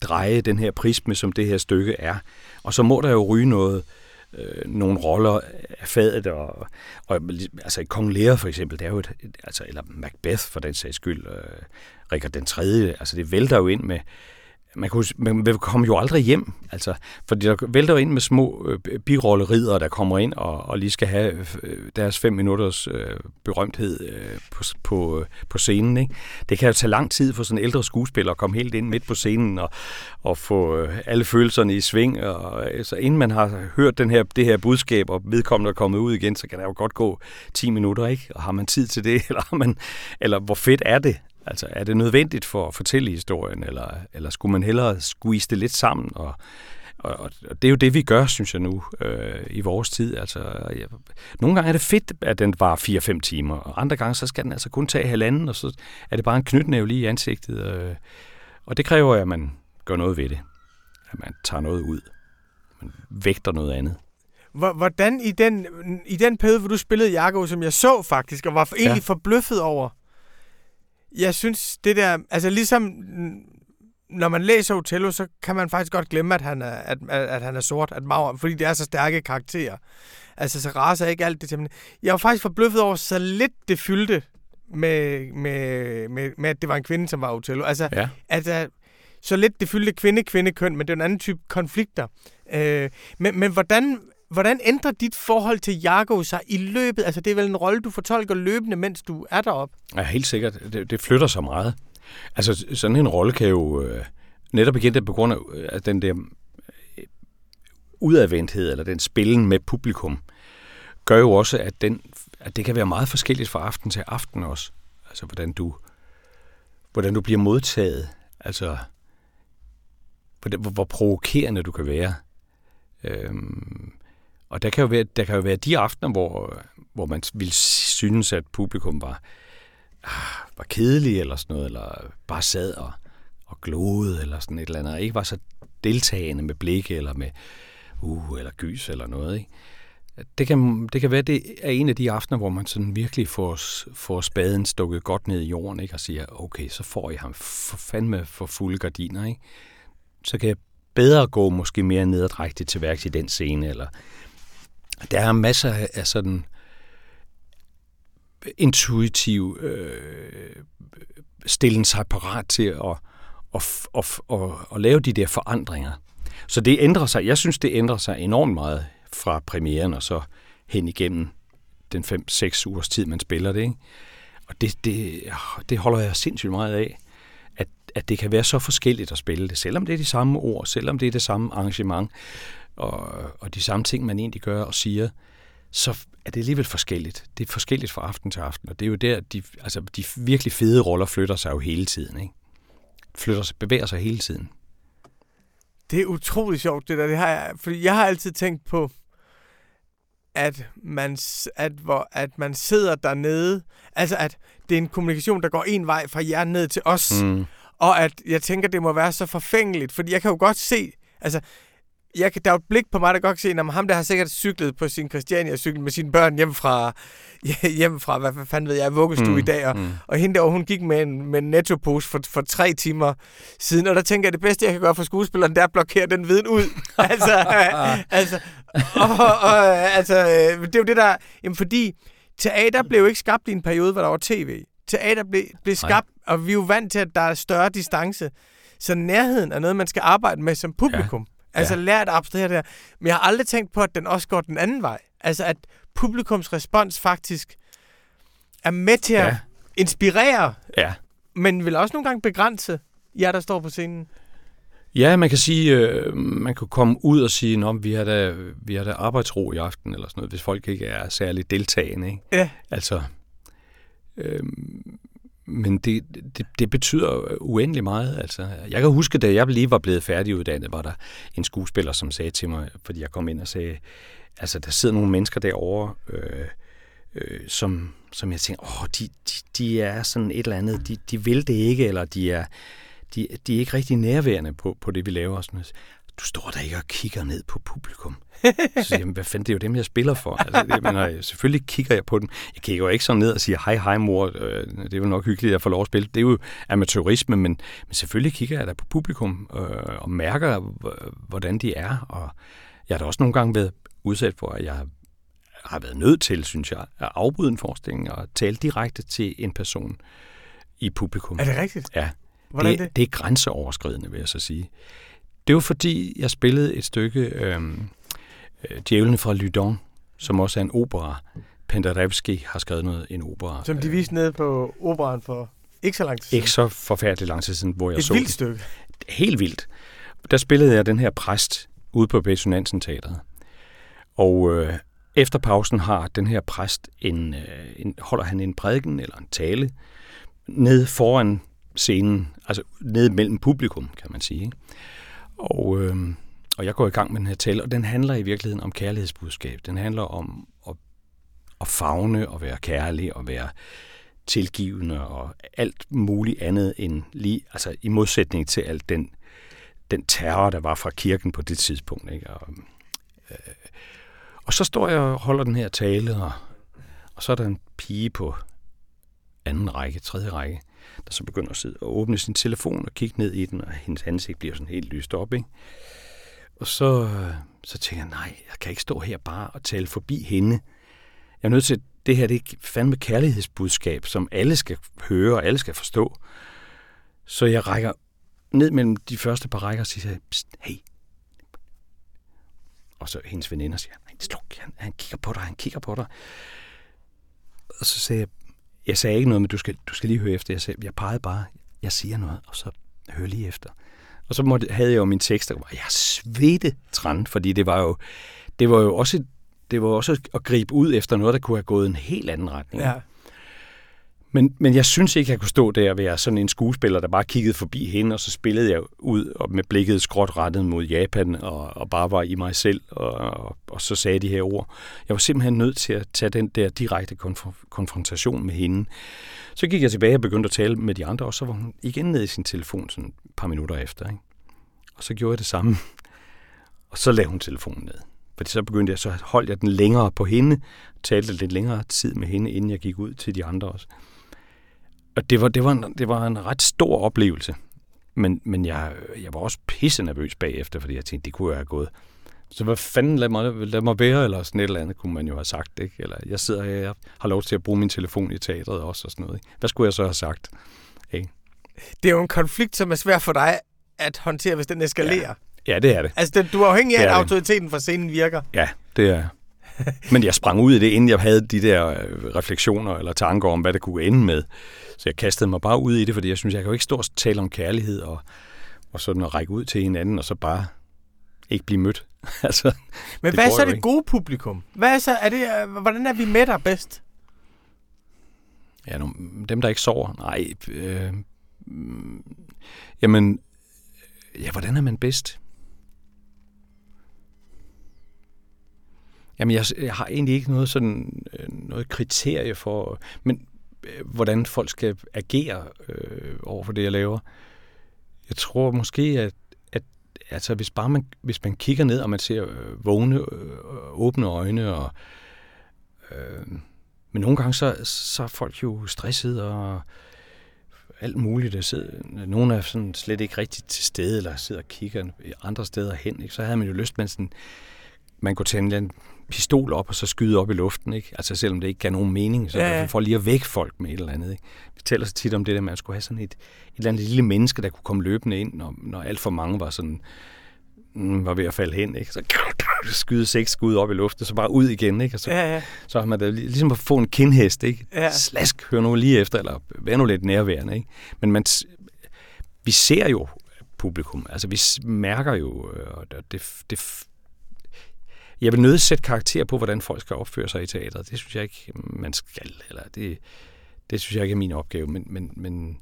dreje den her prisme, som det her stykke er. Og så må der jo ryge noget, øh, nogle roller af fadet, og, og altså i Kong Lear for eksempel, det er jo et, et altså, eller Macbeth for den sags skyld, øh, Richard den 3., altså det vælter jo ind med, man, kunne, man kommer jo aldrig hjem, altså, fordi der vælter jo ind med små øh, birollerider, der kommer ind og, og lige skal have øh, deres fem minutters øh, berømthed øh, på, på, øh, på scenen. Ikke? Det kan jo tage lang tid for sådan en ældre skuespiller at komme helt ind midt på scenen og, og få øh, alle følelserne i sving. Og, altså, inden man har hørt den her, det her budskab, og vedkommende er kommet ud igen, så kan der jo godt gå 10 minutter, ikke? Og har man tid til det, eller, har man, eller hvor fedt er det? Altså, er det nødvendigt for at fortælle historien, eller, eller skulle man hellere squeeze det lidt sammen? Og, og, og det er jo det, vi gør, synes jeg nu, øh, i vores tid. Altså, jeg, nogle gange er det fedt, at den var 4-5 timer, og andre gange, så skal den altså kun tage halvanden, og så er det bare en knytnæve lige i ansigtet. Øh, og det kræver, at man gør noget ved det. At man tager noget ud. Man vægter noget andet. Hvor- Hvordan i den, i den periode, hvor du spillede Jago, som jeg så faktisk, og var egentlig Ja. forbløffet over, jeg synes det der, altså ligesom når man læser Othello, så kan man faktisk godt glemme, at han er, at, at, at han er sort, at Mauer, fordi det er så stærke karakterer. Altså, så raser ikke alt det til. Jeg var faktisk forbløffet over, så lidt det fyldte med, med, med, med, at det var en kvinde, som var Othello. Altså, Ja. Altså, så lidt det fyldte kvinde-kvinde-køn, men det er en anden type konflikter. Øh, men, men hvordan, hvordan ændrer dit forhold til Jago sig i løbet? Altså, det er vel en rolle, du fortolker løbende, mens du er deroppe? Ja, helt sikkert. Det, det flytter sig meget. Altså, sådan en rolle kan jo øh, netop igen det på grund af øh, den der øh, udadvendthed, eller den spillen med publikum, gør jo også, at, den, at det kan være meget forskelligt fra aften til aften også. Altså, hvordan du, hvordan du bliver modtaget. Altså, hvor, hvor provokerende du kan være. Øhm, og der kan, jo være, der kan jo være de aftener, hvor, hvor man vil synes, at publikum var, ah, var kedelig eller sådan noget, eller bare sad og, og gloede eller sådan et eller andet, og ikke var så deltagende med blikke eller med uh, eller gys eller noget. Ikke? Det kan, det kan være, det er en af de aftener, hvor man sådan virkelig får, får spaden stukket godt ned i jorden, ikke? og siger, okay, så får jeg ham for fandme for fulde gardiner. Ikke? Så kan jeg bedre gå måske mere nedadrægtigt til værks i den scene, eller der er masser af sådan intuitiv øh, stillen sig parat til at, at, at, at, at, at lave de der forandringer. Så det ændrer sig. Jeg synes, det ændrer sig enormt meget fra premieren og så hen igennem den 5-6 ugers tid, man spiller det. Ikke? Og det, det, det holder jeg sindssygt meget af, at, at det kan være så forskelligt at spille det, selvom det er de samme ord, selvom det er det samme arrangement, og, og de samme ting, man egentlig gør og siger, så er det alligevel forskelligt. Det er forskelligt fra aften til aften, og det er jo der, de, altså, de virkelig fede roller flytter sig jo hele tiden. Ikke? Flytter sig, bevæger sig hele tiden. Det er utrolig sjovt, det der. Det har jeg, fordi jeg har altid tænkt på, at man, at, hvor, at man sidder dernede. Altså, at det er en kommunikation, der går en vej fra jer ned til os. Mm. Og at jeg tænker, det må være så forfængeligt, fordi jeg kan jo godt se, altså, jeg kan, der er et blik på mig, der godt kan se, at ham der har sikkert cyklet på sin Christiania cykel med sine børn hjem fra, hjem fra hvad fanden ved jeg, vuggestue mm, i dag, og, mm. og hende der, hun gik med en, med en nettopose for, for tre timer siden, og der tænker jeg, at det bedste, jeg kan gøre for skuespilleren, det er at blokere den viden ud. altså, altså, og, og, altså, det er jo det der, jamen fordi teater blev ikke skabt i en periode, hvor der var tv. Teater blev, blev skabt, Nej. og vi er jo vant til, at der er større distance. Så nærheden er noget, man skal arbejde med som publikum. Altså ja. lært at abstrahere det her. Men jeg har aldrig tænkt på, at den også går den anden vej. Altså at publikums respons faktisk er med til at ja. inspirere, ja. men vil også nogle gange begrænse jer, der står på scenen. Ja, man kan sige, øh, man kan komme ud og sige, at vi har da, vi har da arbejdsro i aften, eller sådan noget, hvis folk ikke er særligt deltagende. Ikke? Ja. Altså, øh, men det, det, det betyder uendelig meget. Altså, jeg kan huske, da jeg lige var blevet færdiguddannet, var der en skuespiller, som sagde til mig, fordi jeg kom ind og sagde, altså der sidder nogle mennesker derovre, øh, øh, som, som jeg tænker, åh, de, de, de er sådan et eller andet, de, de vil det ikke, eller de er, de, de er ikke rigtig nærværende på, på det, vi laver. Og sådan du står der ikke og kigger ned på publikum. Så jamen, hvad fanden, det er jo dem, jeg spiller for. Altså, det, mener, selvfølgelig kigger jeg på dem. Jeg kigger jo ikke sådan ned og siger, hej, hej mor, øh, det er jo nok hyggeligt, at jeg får lov at spille. Det er jo amatørisme, men, men selvfølgelig kigger jeg da på publikum øh, og mærker, hvordan de er. Og jeg har da også nogle gange været udsat for, at jeg har været nødt til, synes jeg, at afbryde en forestilling og tale direkte til en person i publikum. Er det rigtigt? Ja. Hvordan det, det? det er grænseoverskridende, vil jeg så sige. Det var fordi, jeg spillede et stykke øhm, øh, Djævlen fra Lydon, som også er en opera. Penderecki har skrevet noget, en opera. Som de viste nede på operan for ikke så lang tid siden. Ikke så forfærdeligt lang tid siden, hvor jeg et så Et vildt stykke. Helt vildt. Der spillede jeg den her præst ude på Besonansen Teatret. Og øh, efter pausen har den her præst en, øh, en, holder han en prædiken eller en tale ned foran scenen, altså ned mellem publikum, kan man sige. Ikke? Og, øh, og jeg går i gang med den her tale, og den handler i virkeligheden om kærlighedsbudskab. Den handler om at, at fagne og være kærlig og være tilgivende og alt muligt andet end lige, altså i modsætning til alt den, den terror, der var fra kirken på det tidspunkt. Ikke? Og, øh, og så står jeg og holder den her tale, og, og så er der en pige på anden række, tredje række, der så begynder at sidde og åbne sin telefon og kigge ned i den, og hendes ansigt bliver sådan helt lyst op, ikke? Og så, så tænker jeg, nej, jeg kan ikke stå her bare og tale forbi hende. Jeg er nødt til, det her det er fandme kærlighedsbudskab, som alle skal høre og alle skal forstå. Så jeg rækker ned mellem de første par rækker og siger, Psst, hey. Og så hendes veninder siger, nej, sluk, han, han kigger på dig, han kigger på dig. Og så sagde jeg, jeg sagde ikke noget, men du skal, du skal lige høre efter. Jeg, sagde, jeg pegede bare, jeg siger noget, og så hør lige efter. Og så måtte, havde jeg jo min tekst, og jeg svedte træn, fordi det var jo, det var jo også, det var også at gribe ud efter noget, der kunne have gået en helt anden retning. Ja. Men, men jeg synes ikke, jeg kunne stå der og være sådan en skuespiller, der bare kiggede forbi hende, og så spillede jeg ud og med blikket skråt rettet mod Japan, og, og bare var i mig selv, og, og, og så sagde de her ord. Jeg var simpelthen nødt til at tage den der direkte konf- konfrontation med hende. Så gik jeg tilbage og begyndte at tale med de andre, og så var hun igen nede i sin telefon sådan et par minutter efter. Ikke? Og så gjorde jeg det samme. Og så lagde hun telefonen ned. Fordi så begyndte jeg, så holdt jeg den længere på hende, talte lidt længere tid med hende, inden jeg gik ud til de andre også. Og det var, det var, en, det var en ret stor oplevelse. Men, men jeg, jeg var også pisse nervøs bagefter, fordi jeg tænkte, det kunne jeg have gået. Så hvad fanden, lad mig, lad mig være, eller sådan et eller andet, kunne man jo have sagt. Ikke? Eller jeg sidder her, jeg har lov til at bruge min telefon i teatret også, og sådan noget. Ikke? Hvad skulle jeg så have sagt? Ikke? Det er jo en konflikt, som er svær for dig at håndtere, hvis den eskalerer. Ja, ja det er det. Altså, du er afhængig af, at autoriteten for scenen virker. Ja, det er Men jeg sprang ud i det, inden jeg havde de der øh, refleksioner eller tanker om, hvad det kunne ende med. Så jeg kastede mig bare ud i det, fordi jeg synes, jeg kan jo ikke stå og tale om kærlighed og, og sådan at række ud til hinanden, og så bare ikke blive mødt. altså, Men hvad er så det ikke. gode publikum? Hvad er så, er det, øh, hvordan er vi med dig bedst? Ja, nu, dem, der ikke sover. Nej, øh, jamen, ja, hvordan er man bedst? Jamen, jeg, jeg har egentlig ikke noget sådan øh, noget kriterie for, men øh, hvordan folk skal agere øh, over for det, jeg laver. Jeg tror måske, at, at altså, hvis bare man, hvis man kigger ned, og man ser øh, vågne, øh, åbne øjne, og, øh, men nogle gange så, så er folk jo stresset og alt muligt. Der sidder, nogle er sådan slet ikke rigtigt til stede, eller sidder og kigger andre steder hen. Ikke? Så havde man jo lyst, man sådan, man kunne tænde en pistol op og så skyde op i luften, ikke? Altså selvom det ikke gav nogen mening, så ja, ja. for lige at vække folk med et eller andet, ikke? Vi taler så tit om det der, at man skulle have sådan et, et eller andet lille menneske, der kunne komme løbende ind, når, når alt for mange var sådan, mm, var ved at falde hen, ikke? Så skyde seks skud op i luften, så bare ud igen, ikke? Og så, ja, ja. så har man da ligesom at få en kindhest, ikke? Ja. Slask, hør nu lige efter, eller vær nu lidt nærværende, ikke? Men man, vi ser jo publikum, altså vi mærker jo, og det, det, jeg vil nødt sætte karakter på, hvordan folk skal opføre sig i teateret. Det synes jeg ikke, man skal. Eller det, det synes jeg ikke er min opgave. Men, men, men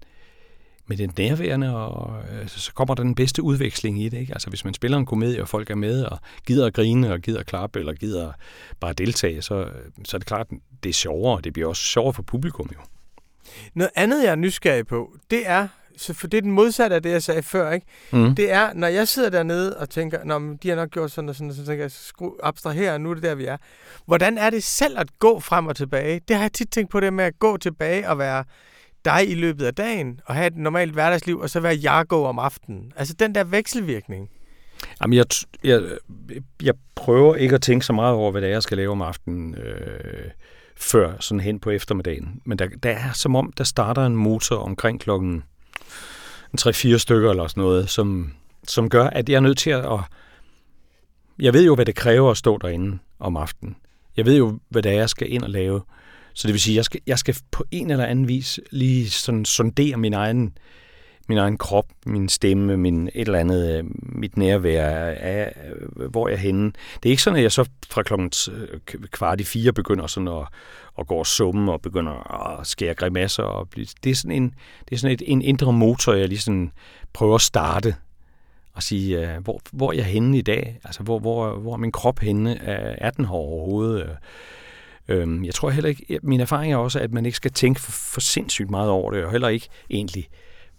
med det nærværende, og altså, så kommer der den bedste udveksling i det. Ikke? Altså hvis man spiller en komedie, og folk er med, og gider at grine, og gider at klappe, eller gider bare deltage, så, øh, så er det klart, det er sjovere, det bliver også sjovere for publikum jo. Noget andet, jeg er nysgerrig på, det er, så for det er den modsatte af det, jeg sagde før, ikke? Mm. Det er, når jeg sidder dernede og tænker, Nå, men de har nok gjort sådan og sådan, så tænker jeg, skru, abstrahere, nu er det der, vi er. Hvordan er det selv at gå frem og tilbage? Det har jeg tit tænkt på det med at gå tilbage og være dig i løbet af dagen, og have et normalt hverdagsliv, og så være Jargo om aftenen. Altså den der vekselvirkning. Jamen, jeg, jeg, jeg prøver ikke at tænke så meget over, hvad det er, jeg skal lave om aftenen, øh, før sådan hen på eftermiddagen. Men der, der er som om, der starter en motor omkring klokken en 3-4 stykker eller sådan noget, som, som gør, at jeg er nødt til at... Jeg ved jo, hvad det kræver at stå derinde om aftenen. Jeg ved jo, hvad det er, jeg skal ind og lave. Så det vil sige, jeg skal, jeg skal på en eller anden vis lige sådan sondere min egen, min egen krop, min stemme, min et eller andet, øh, mit nærvær, er, hvor jeg er henne. Det er ikke sådan, at jeg så fra klokken øh, kvart i fire begynder sådan at, at gå og summe og begynder at skære grimasser. Og blive, det er sådan, en, det er sådan et, en indre motor, jeg lige sådan prøver at starte og sige, uh, hvor, hvor er jeg henne i dag? Altså, hvor, hvor, hvor er min krop henne? Er den her overhovedet? Øh, jeg tror heller ikke, min erfaring er også, at man ikke skal tænke for, for sindssygt meget over det, og heller ikke egentlig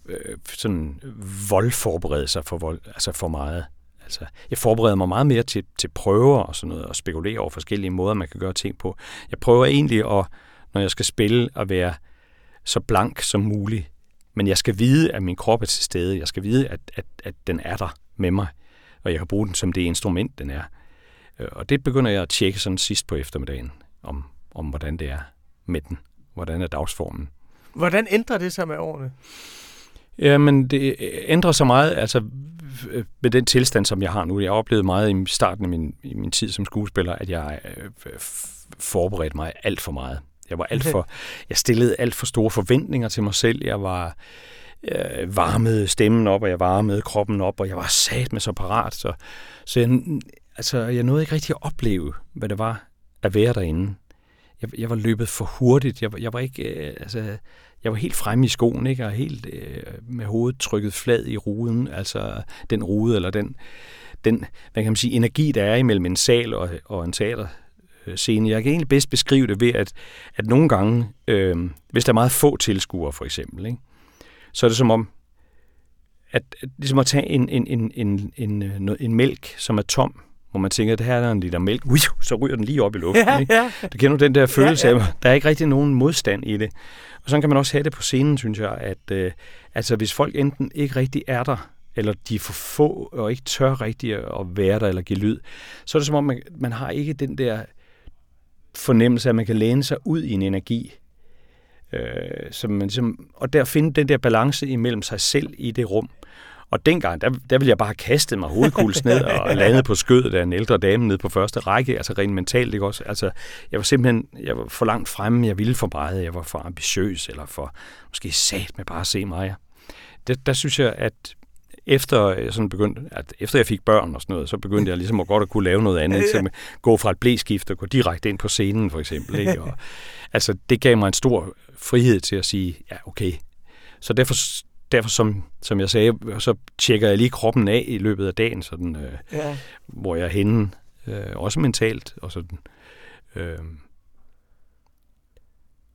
øh, sådan voldforberede sig for, vold, altså for meget. Altså, jeg forbereder mig meget mere til, til prøver og sådan noget, og spekulere over forskellige måder, man kan gøre ting på. Jeg prøver egentlig at, når jeg skal spille, at være så blank som muligt. Men jeg skal vide, at min krop er til stede. Jeg skal vide, at, at, at den er der med mig, og jeg kan bruge den som det instrument, den er. Øh, og det begynder jeg at tjekke sådan sidst på eftermiddagen, om, om hvordan det er med den. Hvordan er dagsformen. Hvordan ændrer det sig med årene? Ja, men det ændrer sig meget, altså med den tilstand, som jeg har nu. Jeg har oplevet meget i starten af min, i min tid som skuespiller, at jeg øh, forberedte mig alt for meget. Jeg var alt for, jeg stillede alt for store forventninger til mig selv. Jeg var øh, varmede stemmen op, og jeg varmede kroppen op, og jeg var sat med så parat. Så, så jeg, altså, jeg nåede ikke rigtig at opleve, hvad det var at være derinde. Jeg, jeg var løbet for hurtigt. Jeg, jeg var ikke, øh, altså, jeg var helt fremme i skoen, ikke? og helt øh, med hovedet trykket flad i ruden, altså den rude, eller den, den hvad kan man sige, energi, der er imellem en sal og, og en teater scene. Jeg kan egentlig bedst beskrive det ved, at, at nogle gange, øh, hvis der er meget få tilskuere for eksempel, ikke, så er det som om, at, at ligesom at tage en, en, en, en, en, øh, en, en mælk, som er tom, hvor man tænker, at det her er en liter mælk, ui, så ryger den lige op i luften. Ja, ikke? ja. Du kender den der følelse Ja, ja. af, der er ikke rigtig nogen modstand i det. Og sådan kan man også have det på scenen, synes jeg, at øh, altså, hvis folk enten ikke rigtig er der, eller de er for få og ikke tør rigtig at være der eller give lyd, så er det som om, man, man har ikke den der fornemmelse af, at man kan læne sig ud i en energi, øh, som man ligesom, og der finde den der balance imellem sig selv i det rum. Og dengang, der, der ville jeg bare have kastet mig hovedkuls ned og landet på skødet af en ældre dame nede på første række, altså rent mentalt, ikke også? Altså, jeg var simpelthen jeg var for langt fremme, jeg ville for meget, jeg var for ambitiøs, eller for måske sat med bare at se mig. Der, der synes jeg, at efter jeg sådan begyndte, at efter jeg fik børn og sådan noget, så begyndte jeg ligesom at godt at kunne lave noget andet, ja. gå fra et blæskift og gå direkte ind på scenen for eksempel. Ikke? Og, altså, det gav mig en stor frihed til at sige, ja, okay. Så derfor, derfor som, som jeg sagde, så tjekker jeg lige kroppen af i løbet af dagen, sådan, øh, Ja. hvor jeg er henne, øh, også mentalt. Og sådan, øh,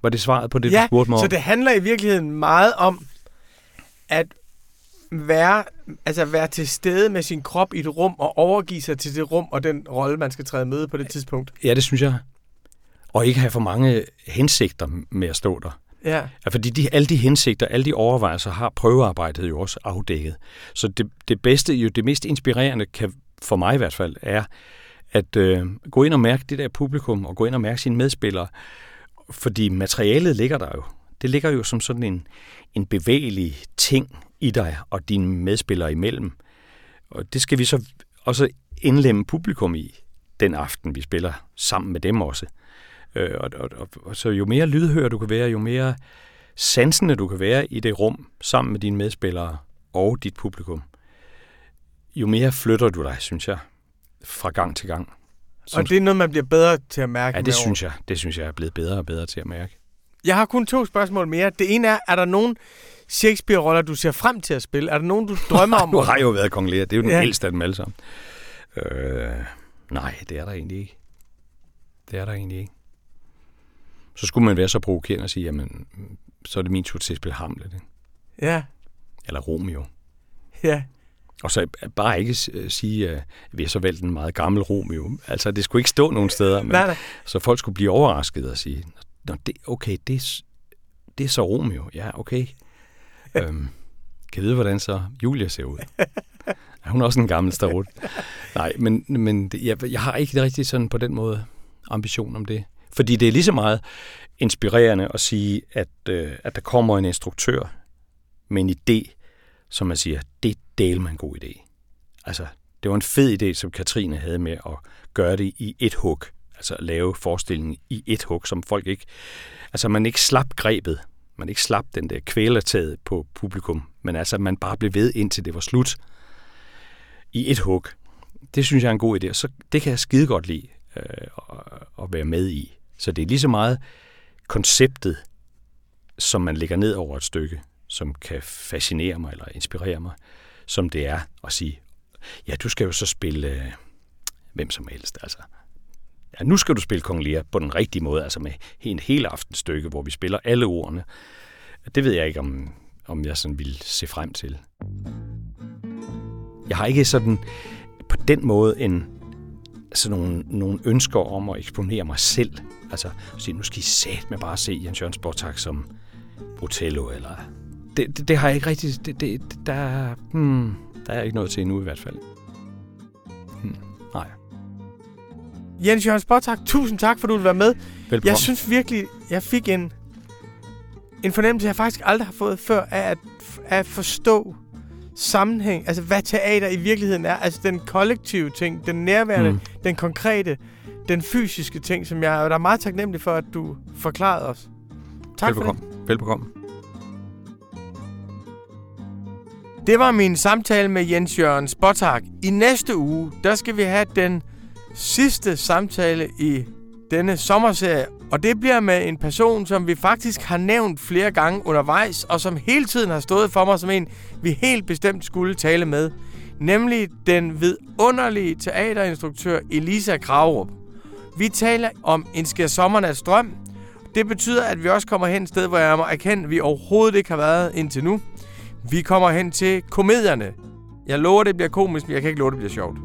var det svaret på det, ja, du spurgte mig så om? det handler i virkeligheden meget om at være, altså være til stede med sin krop i et rum og overgive sig til det rum og den rolle, man skal træde med på det tidspunkt. Ja, det synes jeg. Og ikke have for mange hensigter med at stå der. Ja, Ja, fordi de, alle de hensigter, alle de overvejelser har prøvearbejdet jo også afdækket. Så det, det bedste, jo det mest inspirerende, kan, for mig i hvert fald, er at øh, gå ind og mærke det der publikum, og gå ind og mærke sine medspillere. Fordi materialet ligger der jo. Det ligger jo som sådan en, en bevægelig ting i dig og dine medspillere imellem. Og det skal vi så også indlemme publikum i den aften, vi spiller sammen med dem også. Øh, og, og, og, og så jo mere lydhør du kan være, jo mere sansende du kan være i det rum sammen med dine medspillere og dit publikum, jo mere flytter du dig, synes jeg, fra gang til gang. og det er noget, man bliver bedre til at mærke ja, det synes jeg, det synes jeg er blevet bedre og bedre til at mærke. Jeg har kun to spørgsmål mere. Det ene er, er der nogen Shakespeare-roller, du ser frem til at spille? Er der nogen, du drømmer om? Nu har jo været kong Lear, det er jo den ja. ældste af dem alle sammen. Øh, nej, det er der egentlig ikke. Det er der egentlig ikke. Så skulle man være så provokerende og sige, jamen, så er det min tur til at spille Hamlet, ikke? Ja, eller Romeo. ja. Og så bare ikke sige, at vi har så valgt en meget gammel Romeo. Altså, det skulle ikke stå nogen steder, men, Nej, nej. så folk skulle blive overrasket og sige, Nå, det, okay, det, er det er så Romeo. Ja, okay. øhm, kan vide, hvordan så Julia ser ud? Er hun også en gammel starut? Nej, men, men jeg, jeg har ikke rigtig sådan på den måde ambition om det. Fordi det er lige så meget inspirerende at sige, at, øh, at der kommer en instruktør med en idé, som man siger, det deler del en god idé. Altså, det var en fed idé, som Katrine havde med at gøre det i et hug. Altså at lave forestillingen i et hug, som folk ikke... Altså man ikke slap grebet, man ikke slap den der kvælertaget på publikum, men altså man bare blev ved indtil det var slut i et hug. Det synes jeg er en god idé, så det kan jeg skide godt lide øh, at være med i. Så det er lige så meget konceptet, som man lægger ned over et stykke, som kan fascinere mig eller inspirere mig, som det er at sige, ja, du skal jo så spille øh, hvem som helst, altså. Ja, nu skal du spille Kong Lear på den rigtige måde, altså med en hel aftenstykke, hvor vi spiller alle ordene. Det ved jeg ikke, om, om jeg sådan vil se frem til. Jeg har ikke sådan på den måde en sådan nogle, nogle ønsker om at eksponere mig selv. Altså, sige, nu skal I sæt med bare se Jens Jørgen Sportak som Otello, eller... Det, det, det har jeg ikke rigtig... Det, det, der, er- hmm, der er ikke noget til endnu i hvert fald. Hmm, nej. Jens Jørgen Spottak, tusind tak, for du vil være med. Velbekomme. Jeg synes virkelig, jeg fik en, en fornemmelse, jeg faktisk aldrig har fået før, af at, at forstå sammenhæng, altså hvad teater i virkeligheden er, altså den kollektive ting, den nærværende, mm. den konkrete, den fysiske ting, som jeg der er meget taknemmelig for, at du forklarede os. Tak Velbekomme. for det. Velbekomme. Det var min samtale med Jens Jørgen Spottak. I næste uge, der skal vi have den sidste samtale i denne sommerserie, og det bliver med en person, som vi faktisk har nævnt flere gange undervejs, og som hele tiden har stået for mig som en, vi helt bestemt skulle tale med. Nemlig den vidunderlige teaterinstruktør Elisa Kravrup. Vi taler om En sker sommernats drøm. Det betyder, at vi også kommer hen et sted, hvor jeg må erkende, at vi overhovedet ikke har været indtil nu. Vi kommer hen til komedierne. Jeg lover, det bliver komisk, men jeg kan ikke love, det bliver sjovt.